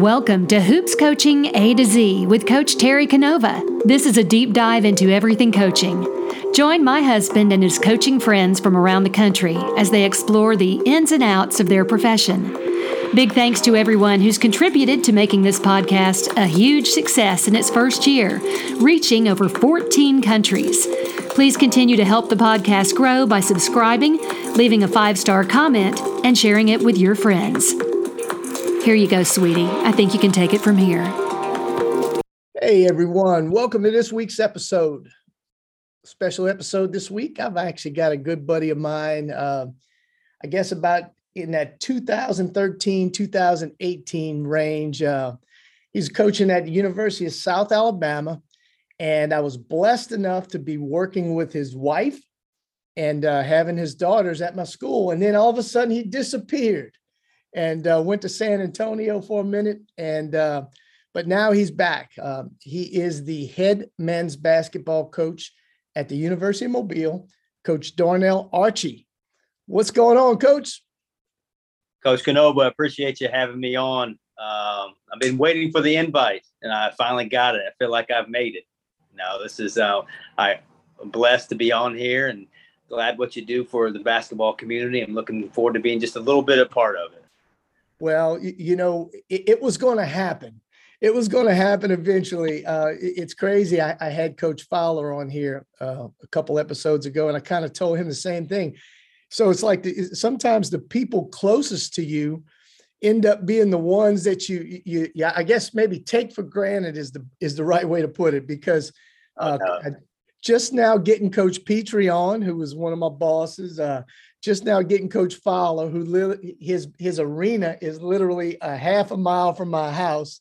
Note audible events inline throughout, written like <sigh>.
Welcome to Hoops Coaching A to Z with Coach Terry Canova. This is a deep dive into everything coaching. Join my husband and his coaching friends from around the country as they explore the ins and outs of their profession. Big thanks to everyone who's contributed to making this podcast a huge success in its first year, reaching over 14 countries. Please continue to help the podcast grow by subscribing, leaving a five star comment, and sharing it with your friends. Here you go, sweetie. I think you can take it from here. Hey, everyone. Welcome to this week's episode. Special episode this week. I've actually got a good buddy of mine, uh, I guess about in that 2013, 2018 range. Uh, he's coaching at the University of South Alabama. And I was blessed enough to be working with his wife and uh, having his daughters at my school. And then all of a sudden he disappeared and uh, went to San Antonio for a minute. And uh, but now he's back. Um, he is the head men's basketball coach at the University of Mobile, Coach Darnell Archie. What's going on, Coach? Coach Canova, appreciate you having me on. Um, I've been waiting for the invite, and I finally got it. I feel like I've made it. No, this is uh, I'm blessed to be on here, and glad what you do for the basketball community. I'm looking forward to being just a little bit a part of it. Well, you know, it, it was going to happen. It was going to happen eventually. Uh, it, it's crazy. I, I, had Coach Fowler on here uh, a couple episodes ago, and I kind of told him the same thing. So it's like the, sometimes the people closest to you end up being the ones that you you yeah I guess maybe take for granted is the is the right way to put it because uh, okay. just now getting Coach Petrie on, who was one of my bosses, uh, just now getting Coach Fowler, who li- his his arena is literally a half a mile from my house.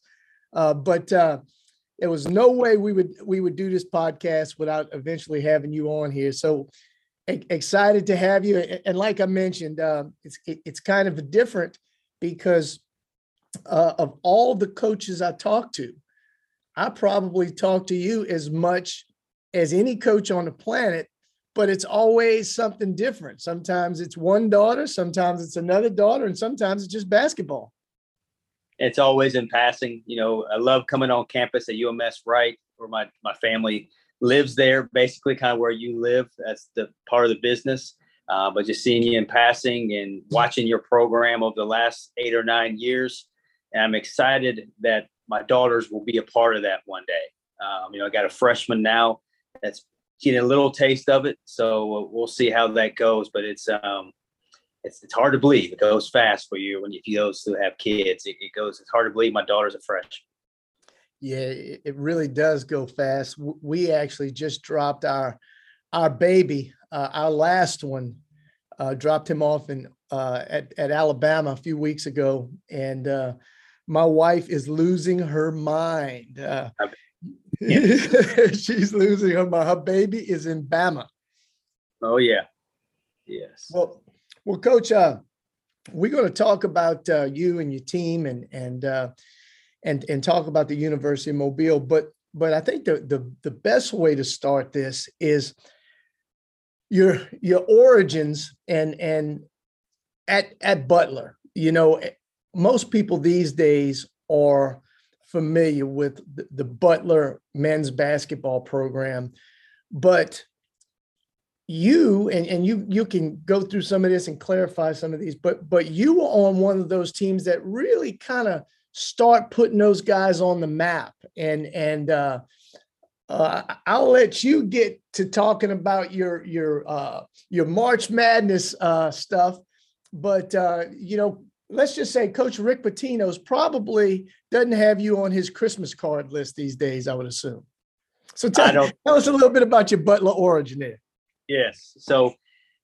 Uh, but uh, there was no way we would we would do this podcast without eventually having you on here. So e- excited to have you. And like I mentioned, uh, it's it, it's kind of different because uh, of all the coaches I talk to, I probably talk to you as much as any coach on the planet but it's always something different. Sometimes it's one daughter, sometimes it's another daughter, and sometimes it's just basketball. It's always in passing. You know, I love coming on campus at UMS Wright, where my, my family lives there, basically kind of where you live. That's the part of the business. Uh, but just seeing you in passing and watching your program over the last eight or nine years, and I'm excited that my daughters will be a part of that one day. Um, you know, I got a freshman now that's getting a little taste of it. So we'll see how that goes. But it's um, it's it's hard to believe. It goes fast for you when you those who have kids. It, it goes. It's hard to believe my daughter's a fresh. Yeah, it really does go fast. We actually just dropped our our baby, uh, our last one, uh, dropped him off in uh, at at Alabama a few weeks ago, and uh, my wife is losing her mind. Uh, <laughs> She's losing her mind. Her baby is in Bama. Oh yeah. Yes. Well, well, Coach, uh, we're going to talk about uh, you and your team and and uh, and and talk about the University of Mobile. But but I think the the the best way to start this is your your origins and and at at Butler. You know, most people these days are familiar with the, the Butler men's basketball program, but you and, and you you can go through some of this and clarify some of these, but but you were on one of those teams that really kind of start putting those guys on the map. And and uh, uh, I'll let you get to talking about your your uh, your March Madness uh, stuff, but uh, you know let's just say Coach Rick Pitino's probably doesn't have you on his Christmas card list these days, I would assume. So tell, tell us a little bit about your Butler origin there. Yes. So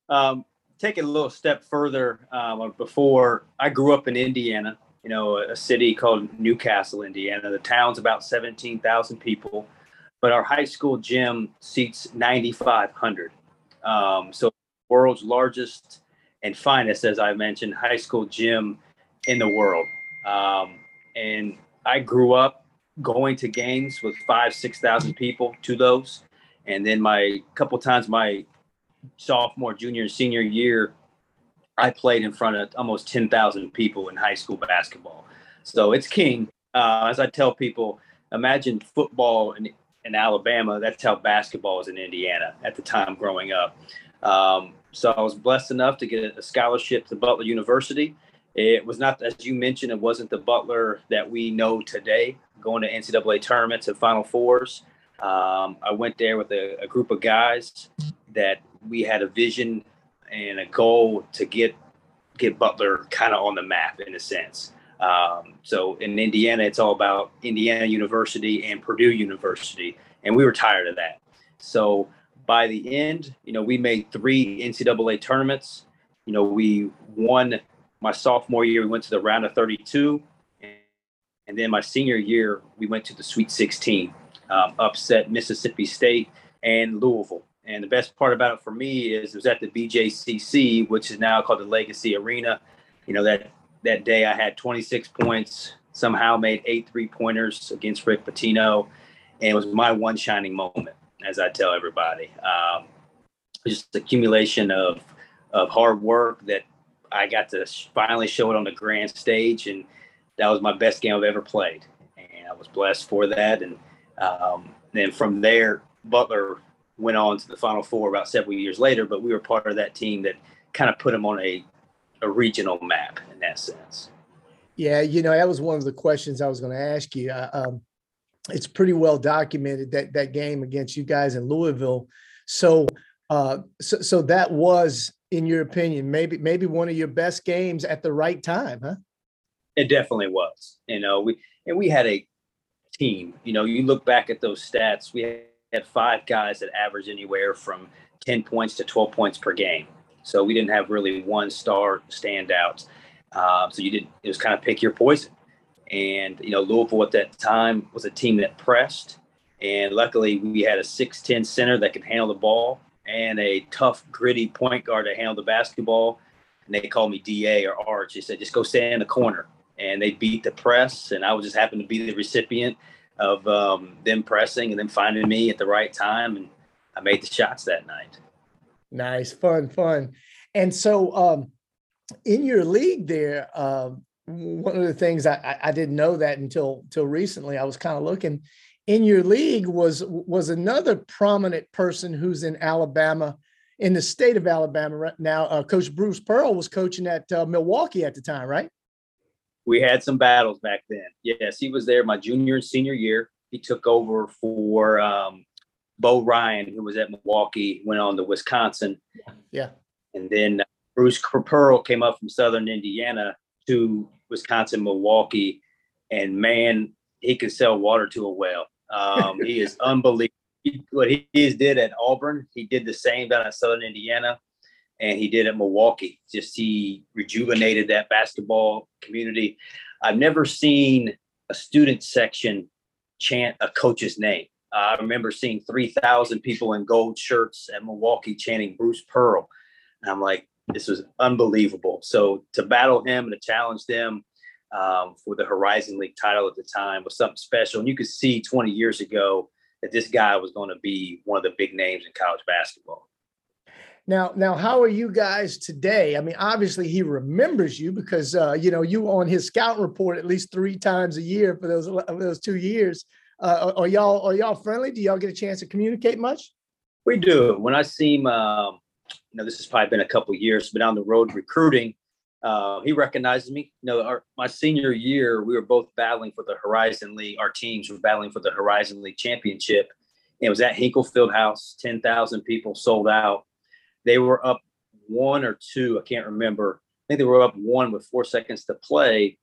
um, take it a little step further um, before I grew up in Indiana, you know, a, a city called New Castle, Indiana. The town's about 17,000 people, but our high school gym seats 9,500. Um, so world's largest and finest, as I mentioned, high school gym in the world. Um, and I grew up going to games with five, 6,000 people to those. And then my couple times my sophomore, junior, and senior year, I played in front of almost 10,000 people in high school basketball. So it's king. Uh, as I tell people, imagine football in, in Alabama. That's how basketball was in Indiana at the time growing up. Um, so I was blessed enough to get a scholarship to Butler University. It was not, as you mentioned, it wasn't the Butler that we know today, going to NCAA tournaments and Final Fours. Um, I went there with a, a, group of guys that we had a vision and a goal to get get Butler kind of on the map in a sense. Um, so in Indiana, it's all about Indiana University and Purdue University, and we were tired of that. So by the end, you know, we made three NCAA tournaments. You know, we won my sophomore year. We went to the round of 32, and then my senior year, we went to the Sweet 16 um, upset Mississippi State and Louisville. And the best part about it for me is it was at the BJCC, which is now called the Legacy Arena. You know that that day I had 26 points, somehow made eight three pointers against Rick Pitino, and it was my one shining moment, as I tell everybody. Um, just accumulation of of hard work that I got to finally show it on the grand stage, and that was my best game I've ever played, and I was blessed for that. And um, then from there, Butler went on to the Final Four about several years later, but we were part of that team that kind of put them on a, a regional map in that sense. Yeah, you know, that was one of the questions I was going to ask you. Uh, um, it's pretty well documented that that game against you guys in Louisville. So, uh, so, so that was, in your opinion, maybe maybe one of your best games at the right time, huh? It definitely was. You know, we and we had a team. You know, you look back at those stats, we had five guys that averaged anywhere from 10 points to 12 points per game. So we didn't have really one star standout. Uh, so you did it was kind of pick your poison. And you know, Louisville at that time was a team that pressed. And luckily we had a 6'10 center that could handle the ball and a tough, gritty point guard to handle the basketball. And they called me DA or Arch. They said, just go stand in the corner and they beat the press. And I was just happened to be the recipient of um, them pressing and then finding me at the right time. And I made the shots that night. Nice, fun, fun. And so, um, in your league there, um, one of the things I, I didn't know that until until recently. I was kind of looking. In your league was was another prominent person who's in Alabama, in the state of Alabama right now. Uh, Coach Bruce Pearl was coaching at uh, Milwaukee at the time, right? we had some battles back then. Yes, he was there my junior and senior year. He took over for um, Bo Ryan, who was at Milwaukee, went on to Wisconsin. Yeah. And then Bruce Pearl came up from Southern Indiana to Wisconsin, Milwaukee. And man, he can sell water to a well. Um, he is <laughs> unbelievable. What he did at Auburn, he did the same down in Southern Indiana and he did at Milwaukee. Just he rejuvenated that basketball community. I've never seen a student section chant a coach's name. Uh, I remember seeing 3,000 people in gold shirts at Milwaukee chanting Bruce Pearl. And I'm like, this was unbelievable. So to battle him and to challenge them um, for the Horizon League title at the time was something special. And you could see 20 years ago that this guy was going to be one of the big names in college basketball. Now, now, how are you guys today? I mean, obviously he remembers you because uh, you know you on his scout report at least three times a year for those those two years. Uh, are y'all are y'all friendly? Do y'all get a chance to communicate much? We do. When I see him, um, you know, this has probably been a couple years, but on the road recruiting, uh, he recognizes me. You know, our, my senior year, we were both battling for the Horizon League. Our teams were battling for the Horizon League championship. And It was at Hinkle Fieldhouse, ten thousand people sold out they were up one or two. I can't remember. I think they were up one with four seconds to play,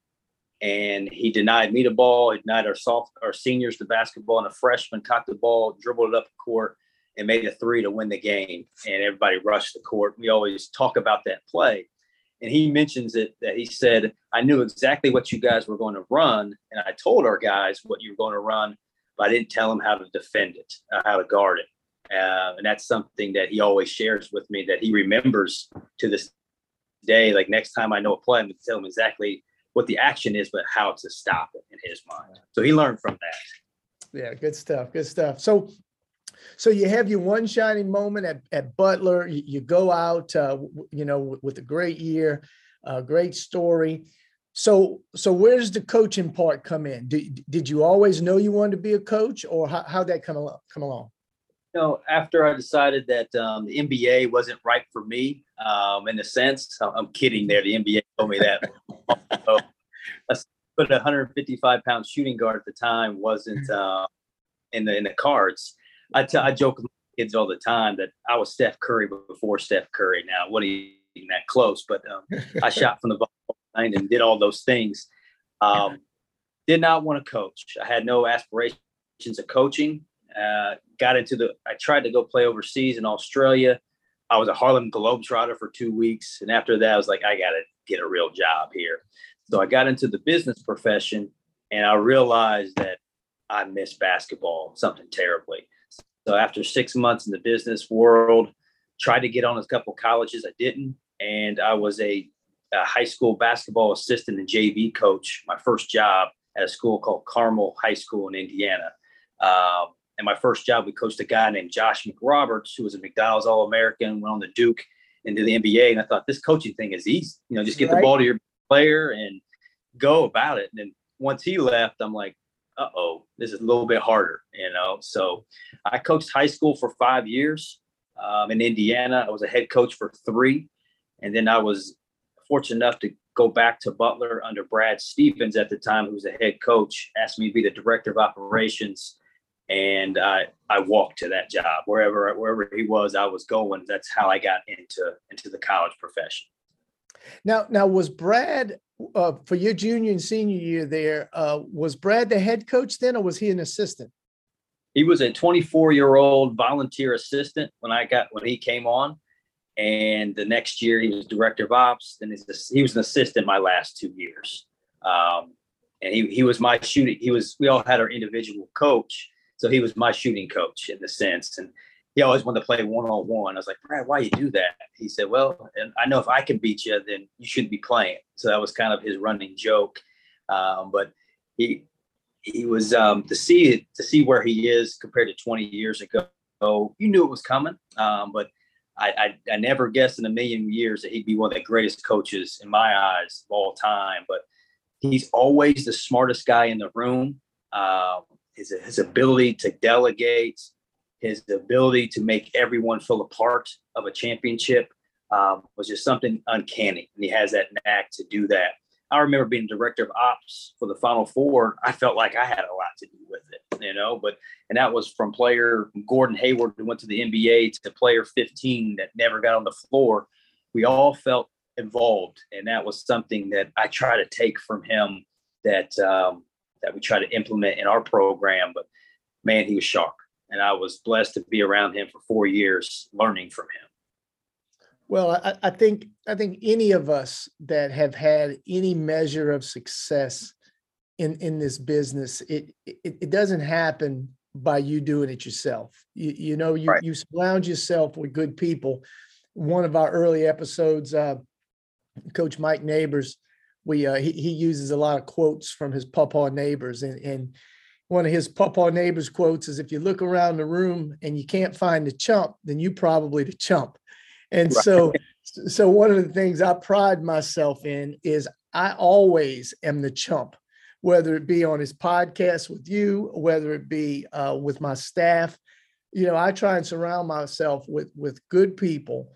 and he denied me the ball. Denied our soft our seniors the basketball, and a freshman caught the ball, dribbled it up court, and made a three to win the game. And everybody rushed the court. We always talk about that play. And he mentions it that he said, I knew exactly what you guys were going to run. And I told our guys what you were going to run, but I didn't tell them how to defend it, uh, how to guard it. Uh, and that's something that he always shares with me that he remembers to this day. Like next time I know a play, I'm going to tell him exactly what the action is, but how to stop it in his mind. So he learned from that. Yeah, good stuff. Good stuff. So, so you have your one shining moment at, at Butler. You, you go out, uh, you know, with, a great year, a great story. So, so where does the coaching part come in? Did, did you always know you wanted to be a coach, or how how that come along? Come along? You know, after I decided that um, the NBA wasn't right for me, um, in a sense, I'm kidding. There, the NBA told me that. <laughs> but a 155 pound shooting guard at the time wasn't uh, in the in the cards. I, t- I joke with my kids all the time that I was Steph Curry before Steph Curry. Now, what even that close, but um, I <laughs> shot from the ball and did all those things. Um, did not want to coach. I had no aspirations of coaching. Uh, got into the. I tried to go play overseas in Australia. I was a Harlem Globetrotter for two weeks, and after that, I was like, I got to get a real job here. So I got into the business profession, and I realized that I miss basketball something terribly. So after six months in the business world, tried to get on a couple colleges. I didn't, and I was a, a high school basketball assistant and JV coach. My first job at a school called Carmel High School in Indiana. Um, and my first job, we coached a guy named Josh McRoberts, who was a McDonald's All American, went on the Duke into the NBA. And I thought this coaching thing is easy. You know, just get right. the ball to your player and go about it. And then once he left, I'm like, uh oh, this is a little bit harder, you know. So I coached high school for five years um, in Indiana. I was a head coach for three. And then I was fortunate enough to go back to Butler under Brad Stevens at the time, who was the head coach, asked me to be the director of operations. And I, I walked to that job wherever wherever he was, I was going. That's how I got into into the college profession. Now, now was Brad uh, for your junior and senior year there? Uh, was Brad the head coach then, or was he an assistant? He was a 24 year old volunteer assistant when I got when he came on, and the next year he was director of ops. Then he was an assistant my last two years, um, and he he was my shooting. He was we all had our individual coach, so he was my shooting coach in the sense, and he always wanted to play one on one. I was like, Brad, why you do that? He said, Well, and I know if I can beat you, then you shouldn't be playing. So that was kind of his running joke. Um, but he he was um, to see to see where he is compared to 20 years ago. You knew it was coming, um, but I, I, I never guessed in a million years that he'd be one of the greatest coaches in my eyes of all time. But he's always the smartest guy in the room. Uh, his his ability to delegate, his ability to make everyone feel a part of a championship um, was just something uncanny, and he has that knack to do that. I remember being director of ops for the Final Four. I felt like I had a lot to do with it, you know. But and that was from player Gordon Hayward who went to the NBA to player 15 that never got on the floor. We all felt involved, and that was something that I try to take from him that um, that we try to implement in our program. But man, he was sharp, and I was blessed to be around him for four years, learning from him. Well, I, I, think I think any of us that have had any measure of success in in this business, it it, it doesn't happen by you doing it yourself. You, you know, you right. you surround yourself with good people. One of our early episodes, uh, Coach Mike Neighbors, we uh, he, he uses a lot of quotes from his papa neighbors, and and one of his papa neighbors quotes is, "If you look around the room and you can't find the chump, then you probably the chump." And right. so, so one of the things I pride myself in is I always am the chump, whether it be on his podcast with you, whether it be uh, with my staff. You know, I try and surround myself with with good people,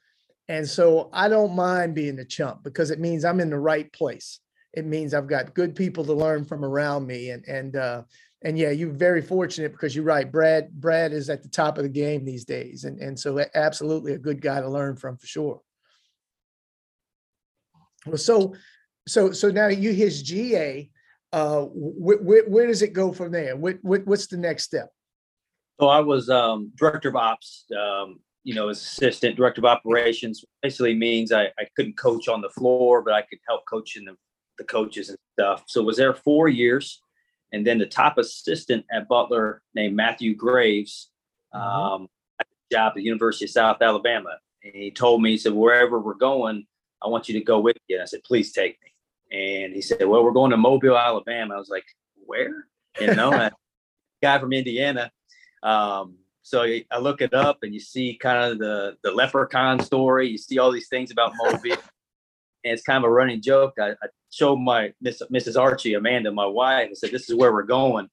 and so I don't mind being the chump because it means I'm in the right place. It means I've got good people to learn from around me, and and uh, and yeah, you're very fortunate because you're right. Brad, Brad is at the top of the game these days, and and so absolutely a good guy to learn from for sure. Well, so so so now you his GA. Uh, wh- wh- where does it go from there? What, what what's the next step? So I was um, director of ops. Um, you know, as assistant director of operations. Basically means I, I couldn't coach on the floor, but I could help coaching the the coaches and stuff. So was there four years and then the top assistant at Butler named Matthew Graves, mm-hmm. um, job at the University of South Alabama. And he told me, he said, wherever we're going, I want you to go with you. And I said, please take me. And he said, well, we're going to Mobile, Alabama. I was like, where? You know, <laughs> guy from Indiana. Um, so I look it up and you see kind of the, the leprechaun story. You see all these things about Mobile. <laughs> and it's kind of a running joke. I, I showed my Miss, Mrs. Archie, Amanda, my wife, and said, "This is where we're going."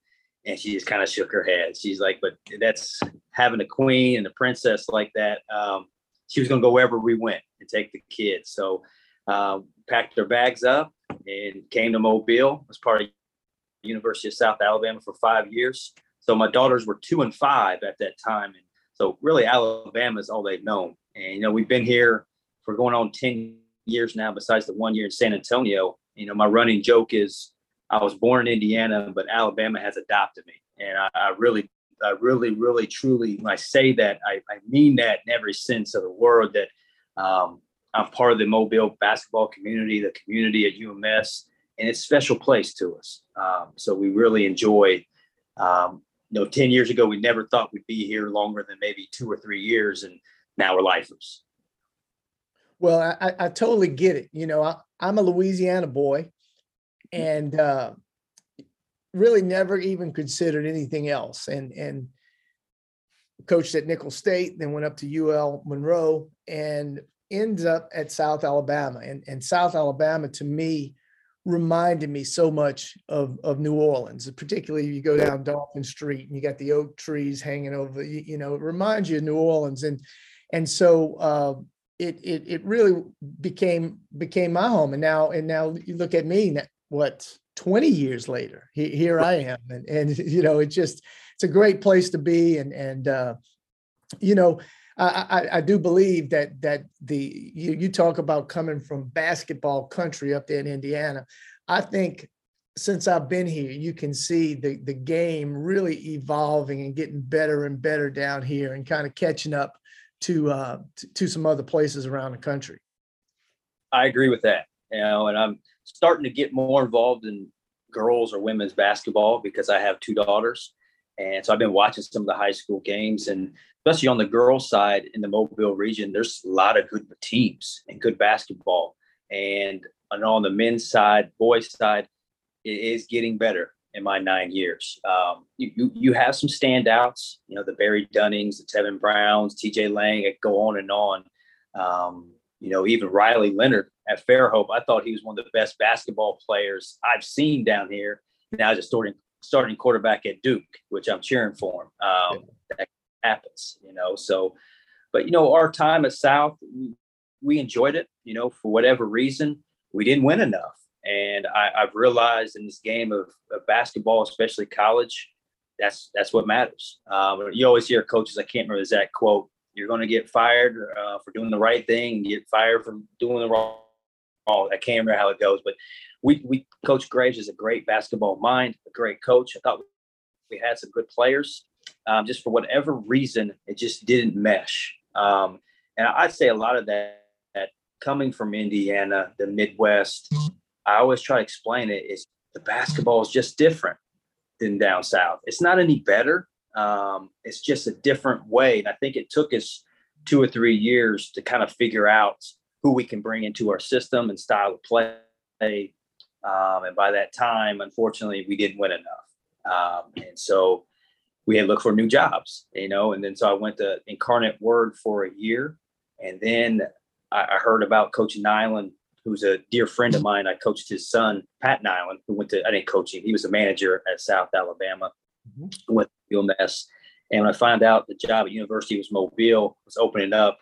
And she just kind of shook her head. She's like, "But that's having a queen and a princess like that." Um, she was going to go wherever we went and take the kids. So um, packed their bags up and came to Mobile. Was part of the University of South Alabama for five years. So my daughters were two and five at that time, and so really Alabama is all they've known. And you know we've been here for going on ten years now. Besides the one year in San Antonio, you know my running joke is I was born in Indiana, but Alabama has adopted me, and I, I really I really, really, truly, when I say that, I, I, mean that in every sense of the word that um, I'm part of the Mobile basketball community, the community at UMS, and it's a special place to us. Um, so we really enjoy. Um, you know, ten years ago we never thought we'd be here longer than maybe two or three years, and now we're lifers. Well, I, I totally get it. You know, I, am a Louisiana boy, and uh, really never even considered anything else. And and coached at Nicholls State, then went up to UL Monroe, and ends up at South Alabama. And, and South Alabama to me reminded me so much of, of New Orleans, particularly you go down Dauphin Street and you got the oak trees hanging over, you, you know, it reminds you of New Orleans. And and so uh, it, it it really became became my home. And now and now you look at me, what 20 years later, here I am. And and <laughs> you know, it just it's a great place to be. And and uh, you know, I, I, do believe that that the you, you talk about coming from basketball country up there in Indiana. I think since I've been here, you can see the the game really evolving and getting better and better down here, and kind of catching up to uh, to, to some other places around the country. I agree with that. You know, and I'm starting to get more involved in girls or women's basketball because I have two daughters. And so I've been watching some of the high school games and especially on the girls side in the Mobile region, there's a lot of good teams and good basketball. And, and on the men's side, boys side, it is getting better in my nine years. Um, you, you, you have some standouts, you know, the Barry Dunnings, the Tevin Browns, TJ Lang, it go on and on. Um, you know, even Riley Leonard at Fairhope, I thought he was one of the best basketball players I've seen down here. Now he's a starting starting quarterback at Duke, which I'm cheering for him. Um, that happens, you know. So, but you know, our time at South, we enjoyed it. You know, for whatever reason, we didn't win enough, and I, have realized in this game of, of, basketball, especially college, that's that's what matters. Um, you always hear coaches. I can't remember the exact quote. You're going to get fired uh, for doing the right thing, get fired for doing the wrong. Oh, I can't remember how it goes, but we we Coach Graves is a great basketball mind, a great coach. I thought we had some good players. Um, just for whatever reason, it just didn't mesh. Um, and I'd say a lot of that, that coming from Indiana, the Midwest, I always try to explain it is the basketball is just different than down south. It's not any better. Um, it's just a different way. And I think it took us two or three years to kind of figure out who we can bring into our system and style of play. Um, and by that time, unfortunately, we didn't win enough. Um, and so we had looked for new jobs, you know. And then so I went to Incarnate Word for a year, and then I, I heard about Coach Nyland, who's a dear friend of mine. I coached his son, Pat Nyland, who went to I didn't coach him. He was a manager at South Alabama, mm-hmm. went to UMS. And when I found out the job at University was Mobile was opening up,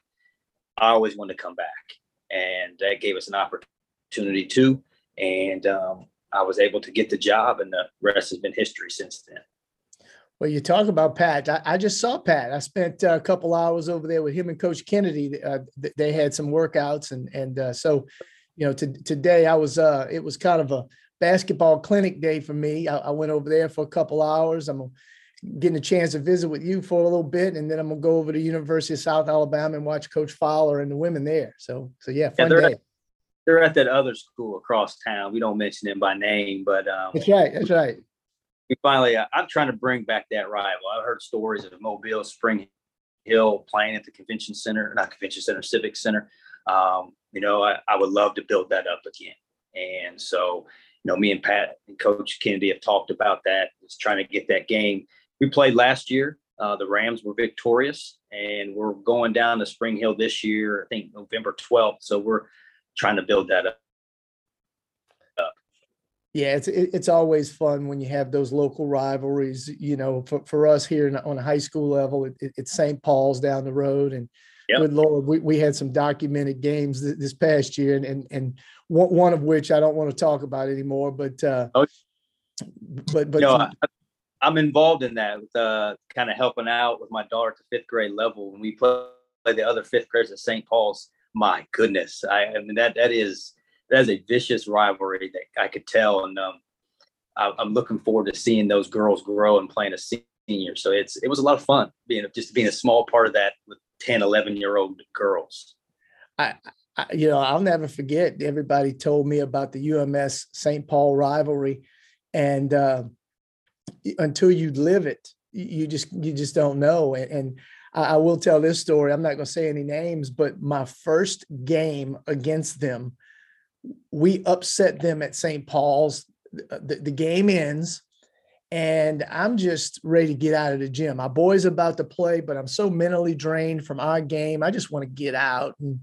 I always wanted to come back, and that gave us an opportunity too. And um, I was able to get the job, and the rest has been history since then. Well, you talk about Pat. I, I just saw Pat. I spent a couple hours over there with him and Coach Kennedy. Uh, they had some workouts, and and uh, so, you know, to, today I was. Uh, it was kind of a basketball clinic day for me. I, I, went over there for a couple hours. I'm getting a chance to visit with you for a little bit, and then I'm gonna go over to University of South Alabama and watch Coach Fowler and the women there. So, so yeah, fun yeah, day. At, they're at that other school across town. We don't mention them by name, but um, that's right. That's right we finally, uh, I'm trying to bring back that rival. I've heard stories of Mobile Spring Hill playing at the convention center, not convention center, civic center. Um, you know, I, I, would love to build that up again. And so, you know, me and Pat and Coach Kennedy have talked about that. Just trying to get that game. We played last year. Uh, the Rams were victorious, and we're going down to Spring Hill this year. I think November 12th. So we're trying to build that up. Yeah, it's it's always fun when you have those local rivalries. You know, for, for us here on a high school level, it, it, it's St. Paul's down the road, and yep. good lord, we, we had some documented games this, this past year, and and and one of which I don't want to talk about anymore. But uh, oh. but but you know, I, I'm involved in that, with, uh, kind of helping out with my daughter at the fifth grade level when we play the other fifth graders at St. Paul's. My goodness, I, I mean that that is that is a vicious rivalry that I could tell, and um, I, am looking forward to seeing those girls grow and playing a senior. So it's it was a lot of fun being just being a small part of that with 10, 11 year old girls. I, I, you know, I'll never forget. Everybody told me about the UMS St. Paul rivalry, and uh, until you live it, you just you just don't know. And, and I, I will tell this story. I'm not going to say any names, but my first game against them we upset them at St. Paul's. The, the, game ends, and I'm just ready to get out of the gym. My boy's about to play, but I'm so mentally drained from our game. I just want to get out and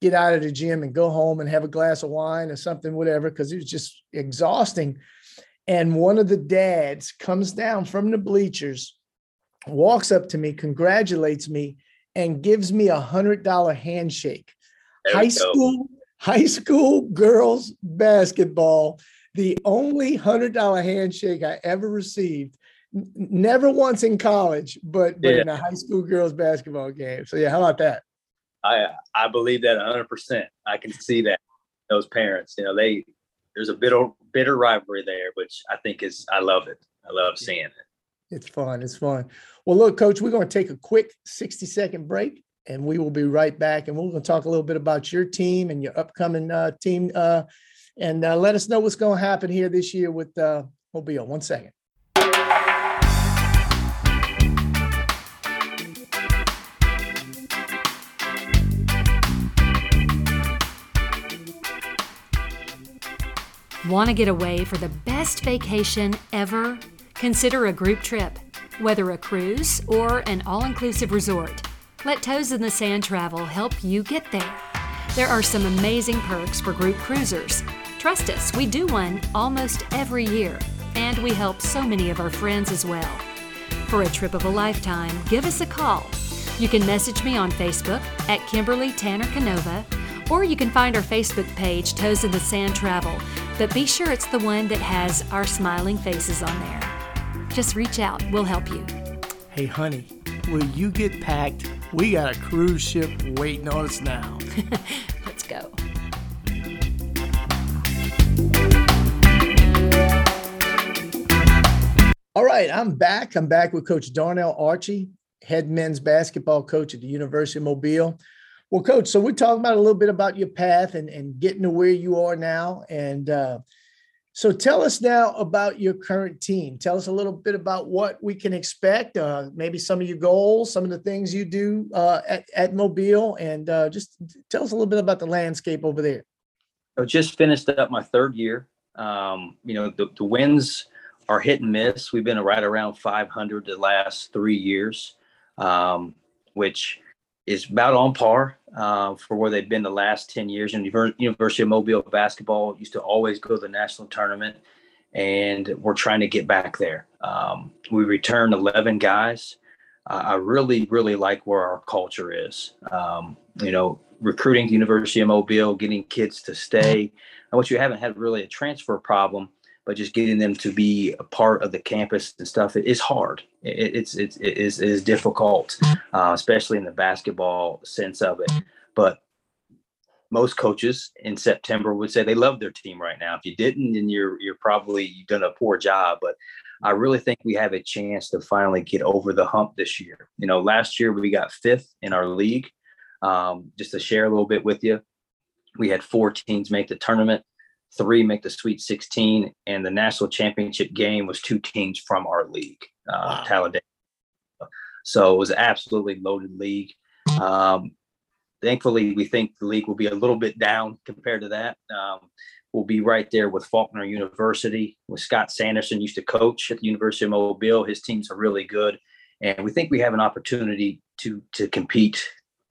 get out of the gym and go home and have a glass of wine or something, whatever, because it was just exhausting. And one of the dads comes down from the bleachers, walks up to me, congratulates me, and gives me a hundred dollar handshake. High school high school girls basketball, the only hundred dollar handshake I ever received. never once in college, but, but yeah. in a high school girls basketball game. So yeah, how about that? I I believe that 100. percent I can see that those parents, you know, they there's a bitter bitter rivalry there, which I think is I love it. I love seeing it. It's fun. It's fun. Well, look, coach, we're going to take a quick 60 second break and we will be right back. And we're going to talk a little bit about your team and your upcoming uh, team, uh, and uh, let us know what's going to happen here this year with uh, Mobile. One second. Want to get away for the best vacation ever? Consider a group trip, whether a cruise or an all inclusive resort. Let Toes in the Sand Travel help you get there. There are some amazing perks for group cruisers. Trust us, we do one almost every year, and we help so many of our friends as well. For a trip of a lifetime, give us a call. You can message me on Facebook at Kimberly Tanner Canova, or you can find our Facebook page, Toes in the Sand Travel, but be sure it's the one that has our smiling faces on there. Just reach out, we'll help you. Hey, honey, will you get packed? We got a cruise ship waiting on us now. <laughs> Let's go. Right, I'm back. I'm back with Coach Darnell Archie, head men's basketball coach at the University of Mobile. Well, Coach, so we're talking about a little bit about your path and, and getting to where you are now. And uh, so tell us now about your current team. Tell us a little bit about what we can expect, uh, maybe some of your goals, some of the things you do uh, at, at Mobile, and uh, just tell us a little bit about the landscape over there. I just finished up my third year. Um, you know, the, the, wins are hit and miss. We've been right around 500 the last three years, um, which is about on par uh, for where they've been the last 10 years. And University of Mobile basketball used to always go to the national tournament, and we're trying to get back there. Um, we returned 11 guys. Uh, I really, really like where our culture is. Um, you know, recruiting University of Mobile, getting kids to stay. And what you haven't had really a transfer problem but just getting them to be a part of the campus and stuff it is hard. It, it's it's it is, it is difficult, uh, especially in the basketball sense of it. But most coaches in September would say they love their team right now. If you didn't, then you're you're probably you've done a poor job. But I really think we have a chance to finally get over the hump this year. You know, last year we got fifth in our league. Um, just to share a little bit with you, we had four teams make the tournament three make the Sweet 16, and the national championship game was two teams from our league, uh, wow. Talladega. So it was absolutely loaded league. Um, thankfully, we think the league will be a little bit down compared to that. Um, we'll be right there with Faulkner University, with Scott Sanderson used to coach at the University of Mobile. His teams are really good, and we think we have an opportunity to to compete,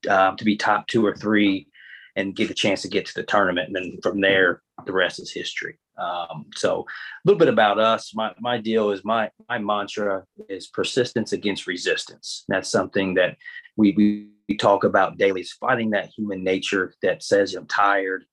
um, to be top two or three and get a chance to get to the tournament. And then from there, the rest is history. Um, so a little bit about us. My my deal is my my mantra is persistence against resistance. That's something that we we, talk about daily. Is fighting that human nature that says I'm tired,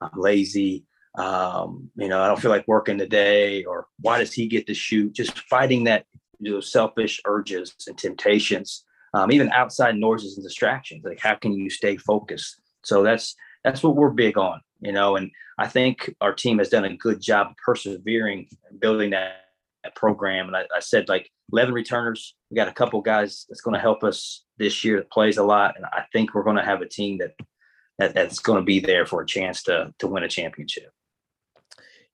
I'm lazy, um, you know, I don't feel like working today, or why does he get to shoot? Just fighting that you know, selfish urges and temptations, um, even outside noises and distractions. Like how can you stay focused? So that's that's what we're big on, you know. And I think our team has done a good job persevering and building that, that program. And I, I, said like 11 returners. We got a couple guys that's going to help us this year that plays a lot, and I think we're going to have a team that, that that's going to be there for a chance to to win a championship.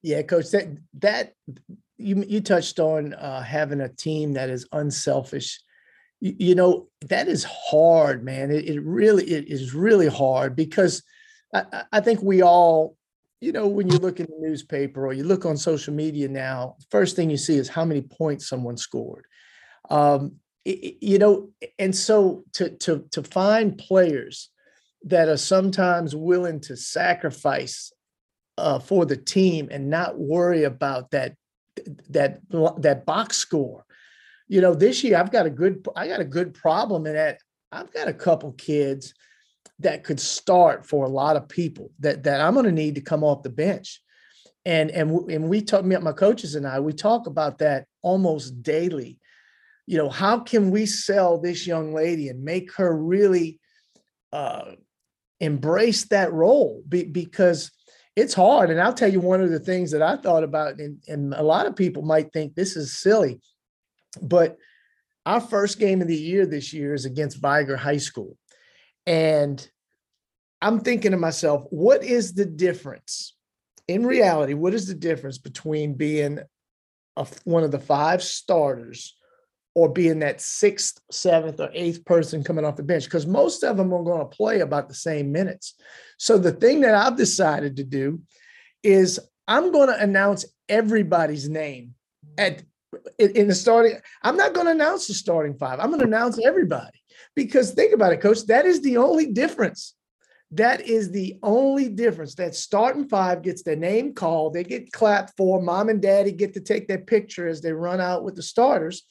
Yeah, coach, that that you you touched on uh, having a team that is unselfish. You, you know that is hard, man. It, it, really it is really hard because I, I think we all, you know, when you look in the newspaper or you look on social media now, first thing you see is how many points someone scored. Um, it, you know, and so to to to find players that are sometimes willing to sacrifice uh, for the team and not worry about that that that box score. You know, this year I've got a good I got a good problem in that I've got a couple kids that could start for a lot of people that that I'm going to need to come off the bench. And and and we talk me my coaches and I we talk about that almost daily. You know, how can we sell this young lady and make her really uh, embrace that role? Be, because it's hard. And I'll tell you one of the things that I thought about, and, and a lot of people might think this is silly, but our first game of the year this year is against Vigor High School. And I'm thinking to myself, what is the difference? In reality, what is the difference between being a, one of the five starters or being that sixth, seventh, or eighth person coming off the bench? Because most of them are going to play about the same minutes. So the thing that I've decided to do is I'm going to announce everybody's name at in the starting. I'm not going to announce the starting five. I'm going to announce everybody because think about it, coach. That is the only difference. That is the only difference. That starting five gets their name called. They get clapped for. Mom and daddy get to take their picture as they run out with the starters.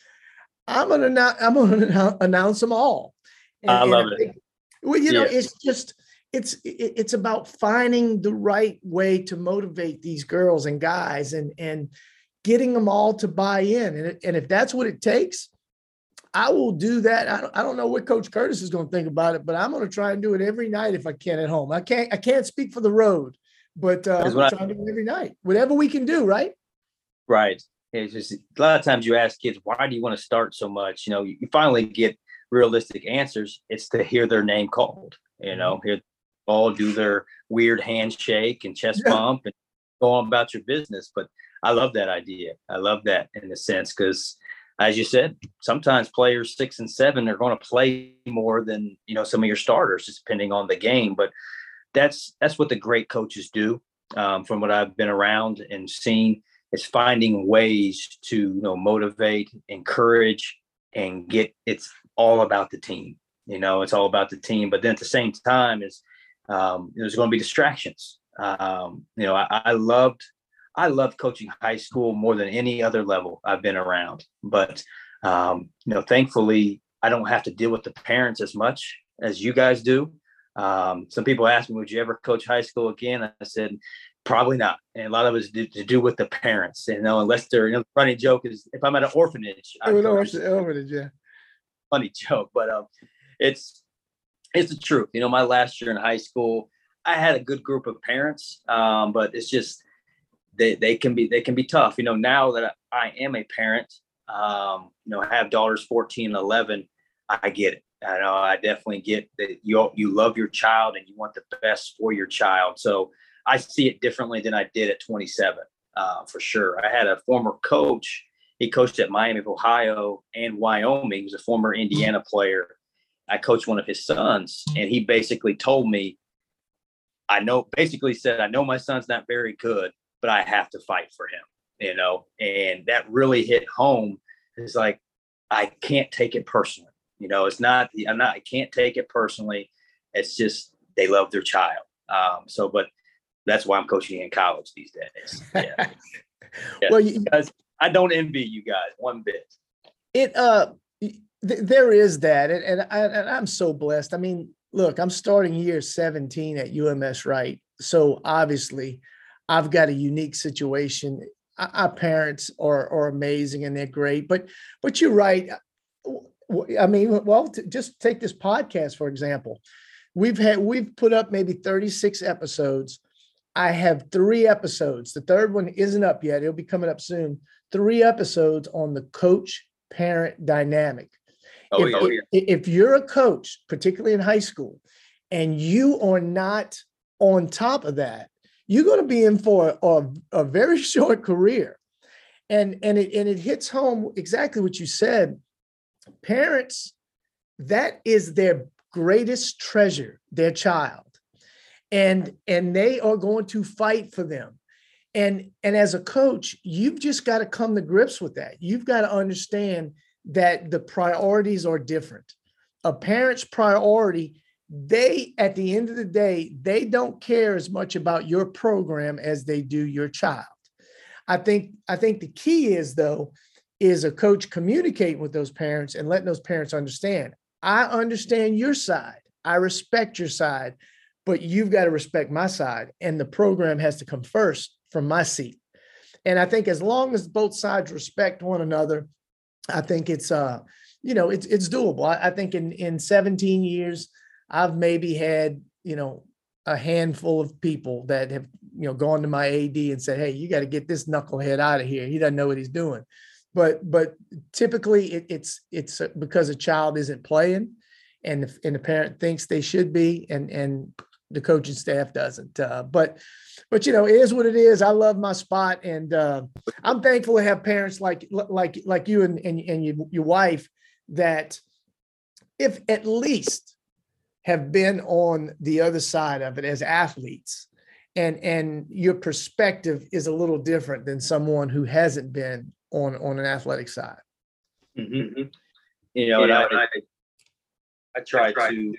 I'm gonna I'm gonna <laughs> announce them all. And, I love I think, it. Well, you know, it's just it's it's about finding the right way to motivate these girls and guys and and getting them all to buy in and, and if that's what it takes i will do that i don't, I don't know what coach curtis is going to think about it but i'm going to try and do it every night if i can at home i can't i can't speak for the road but uh, i'm trying to do it every night whatever we can do right right it's just a lot of times you ask kids why do you want to start so much you know you finally get realistic answers it's to hear their name called you know mm-hmm. hear all do their weird handshake and chest yeah. bump and go on about your business. But I love that idea. I love that in a sense because, as you said, sometimes players six and seven are going to play more than you know some of your starters, just depending on the game. But that's that's what the great coaches do. Um, from what I've been around and seen, is finding ways to you know motivate, encourage, and get. It's all about the team. You know, it's all about the team. But then at the same time, is um, there's going to be distractions. Um, you know, I, I, loved I love coaching high school more than any other level I've been around. But um, you know, thankfully, I don't have to deal with the parents as much as you guys do. Um, some people ask me, "Would you ever coach high school again?" I said, "Probably not." And a lot of it is to, to do with the parents. You know, unless they're you know, the funny joke is if I'm at an orphanage, I would orphanage, yeah. Funny joke, but um, it's it's the truth. You know, my last year in high school, I had a good group of parents, um, but it's just they they can be they can be tough. You know, now that I am a parent, um, you know, have daughters 14 and 11. I get it. I know I definitely get that you you love your child and you want the best for your child. So I see it differently than I did at 27, uh, for sure. I had a former coach. He coached at Miami of Ohio and Wyoming. He was a former Indiana player I coached one of his sons, and he basically told me, I know, basically said, I know my son's not very good, but I have to fight for him, you know, and that really hit home. It's like, I can't take it personally. You know, it's not, I'm not, I can't take it personally. It's just, they love their child. Um, so, but That's why I'm coaching in college these days. <laughs> Yeah. yeah. well, you, because I don't envy you guys one bit. It uh, th- there is that, and and, I, and I'm so blessed. I mean, look, I'm starting year 17 at UMS Wright, so obviously, I've got a unique situation. Our parents are are amazing and they're great, but but you're right. Uh, I mean, well, just take this podcast for example. We've had we've put up maybe 36 episodes. I have three episodes. The third one isn't up yet. It'll be coming up soon. Three episodes on the coach parent dynamic. Oh, if, yeah. if, if you're a coach, particularly in high school, and you are not on top of that, you're going to be in for a, a very <laughs> short career. And, and, it, and it hits home exactly what you said. Parents, that is their greatest treasure, their child. And, and they are going to fight for them. And, and as a coach, you've just got to come to grips with that. You've got to understand that the priorities are different. A parent's priority they at the end of the day they don't care as much about your program as they do your child. I think i think the key is though is a coach communicating with those parents and letting those parents understand i understand your side. I respect your side but you've got to respect my side and the program has to come first from my seat. And i think as long as both sides respect one another i think it's uh you know it's it's doable. I, I think in in 17 years I've maybe had, you know, a handful of people that have, you know, gone to my AD and said, "Hey, you got to get this knucklehead out of here. He doesn't know what he's doing." But but typically it, it's it's because a child isn't playing, and the, and the parent thinks they should be, and and the coaching staff doesn't. Uh, but but you know, it is what it is. I love my spot, and uh, I'm thankful to have parents like like like you and and, and your, your wife that if at least have been on the other side of it as athletes. And and your perspective is a little different than someone who hasn't been on on an athletic side. Mm-hmm. you know, and I, I, I try, I try to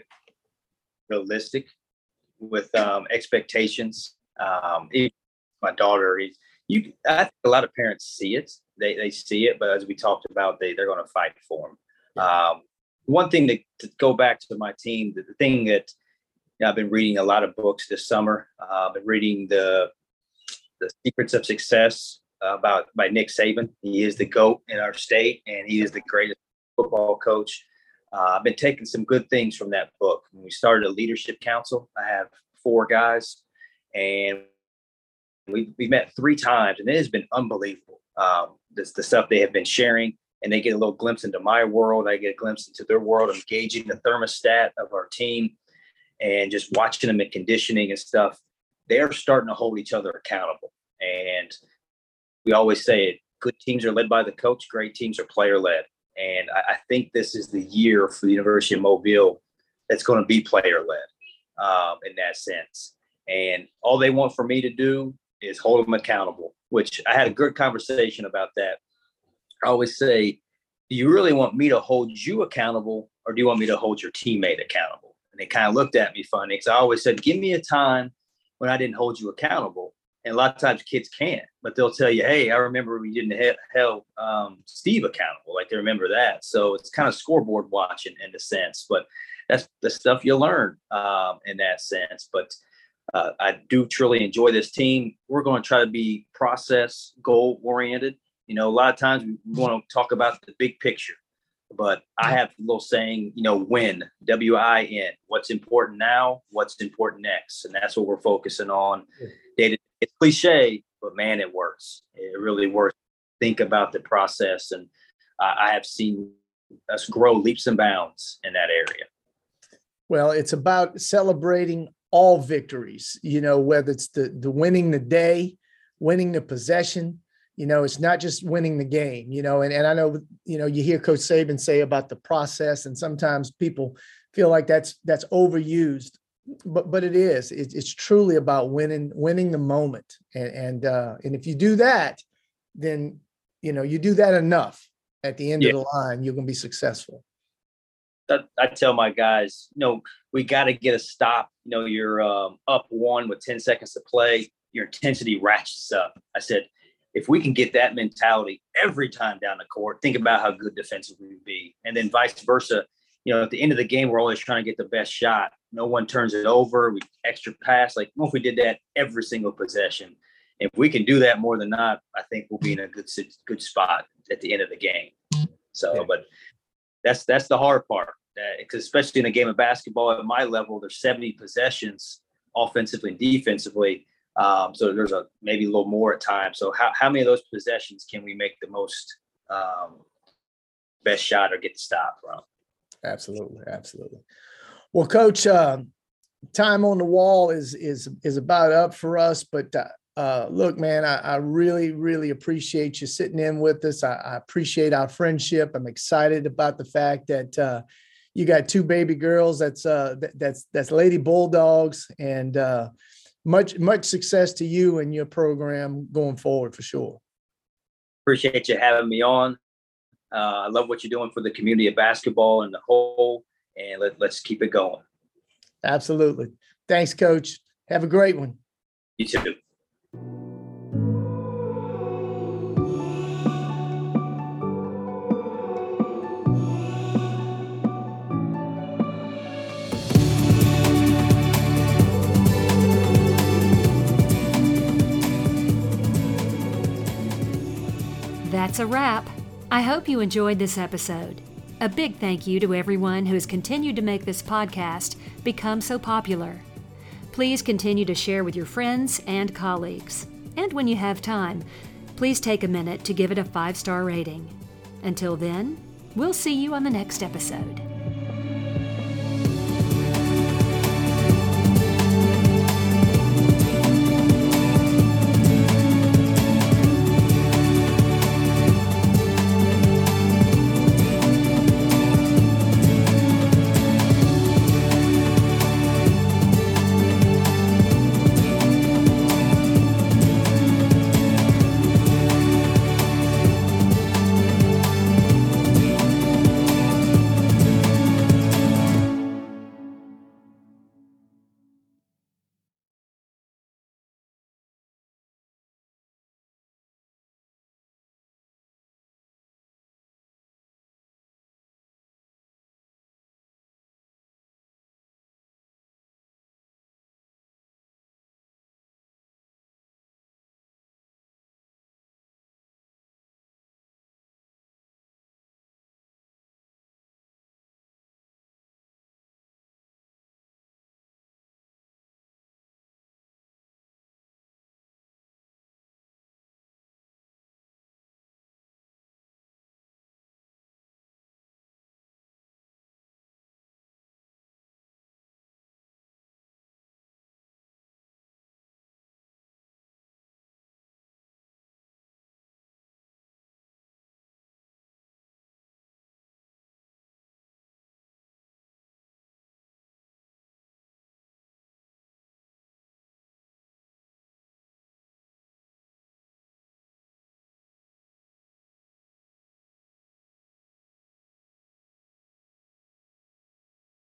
realistic with um, expectations. Um, my daughter is you i think a lot of parents see it. They, they see it but as we talked about they, they're going to fight for them um, one thing to, to, go back to my team, the, the thing that you know, I've been reading a lot of books this summer. Uh, I've been reading the the Secrets of Success uh, about by Nick Saban. He is the goat in our state, and he is the greatest football coach. Uh, I've been taking some good things from that book. When we started a leadership council, I have four guys, and we we met three times, and it has been unbelievable. Um, this, the stuff they have been sharing and they get a little glimpse into my world. I get a glimpse into their world, engaging the thermostat of our team and just watching them in conditioning and stuff. They're starting to hold each other accountable. And we always say it good teams are led by the coach, great teams are player led. And I, I, think this is the year for the University of Mobile that's going to be player led um, in that sense. And all they want for me to do is hold them accountable, which I had a good conversation about that I always say, do you really want me to hold you accountable or do you want me to hold your teammate accountable? And they kind of looked at me funny because I always said, give me a time when I didn't hold you accountable. And a lot of times kids can't, but they'll tell you, hey, I remember we didn't he- held um, Steve accountable. Like they remember that. So it's kind of scoreboard watching in a sense, but that's the stuff you learn um, in that sense. But uh, I do truly enjoy this team. We're going to try to be process goal oriented. You know, a lot of times we want to talk about the big picture, but I have a little saying, you know, win, W I N, what's important now, what's important next. And that's what we're focusing on. It's cliche, but man, it works. It really works. Think about the process. And I have seen us grow leaps and bounds in that area. Well, it's about celebrating all victories, you know, whether it's the, the winning the day, winning the possession, you know, it's not just winning the game, you know, and, and I know, you know, you hear Coach Saban say about the process, and sometimes people feel like that's that's overused, but but it is. It, it's truly about winning winning the moment, and and uh, and if you do that, then you know you do that enough at the end yeah. of the line, you're going to be successful. I tell my guys, you know, we got to get a stop. You know, you're um, up one with 10 seconds to play, your intensity ratchets up. I said, if we can get that mentality every time down the court, think about how good defensively we'd be. And then vice versa. You know, at the end of the game, we're always trying to get the best shot. No one turns it over. We extra pass. Like, what if we did that every single possession? If we can do that more than not, I think we'll be in a good good spot at the end of the game. So, but that's that's the hard part because especially in a game of basketball at my level, there's 70 possessions offensively and defensively. Um, so there's a maybe a little more at times. So how, how many of those possessions can we make the most um, best shot or get the stop from? Absolutely, absolutely. Well, Coach, uh, time on the wall is is is about up for us, but uh, uh, look, man, I, I, really, really appreciate you sitting in with us. I, I, appreciate our friendship. I'm excited about the fact that uh, you got two baby girls. That's uh, that's that's Lady Bulldogs, and much much success to you and your program going forward for sure. Appreciate you having me on. Uh, I love what you're doing for the community of basketball and the whole, and let, let's keep it going. Absolutely. Thanks, Coach. Have a great one. You too. That's a wrap. I hope you enjoyed this episode. A big thank you to everyone who has continued to make this podcast become so popular. Please continue to share with your friends and colleagues. And when you have time, please take a minute to give it a five star rating. Until then, we'll see you on the next episode.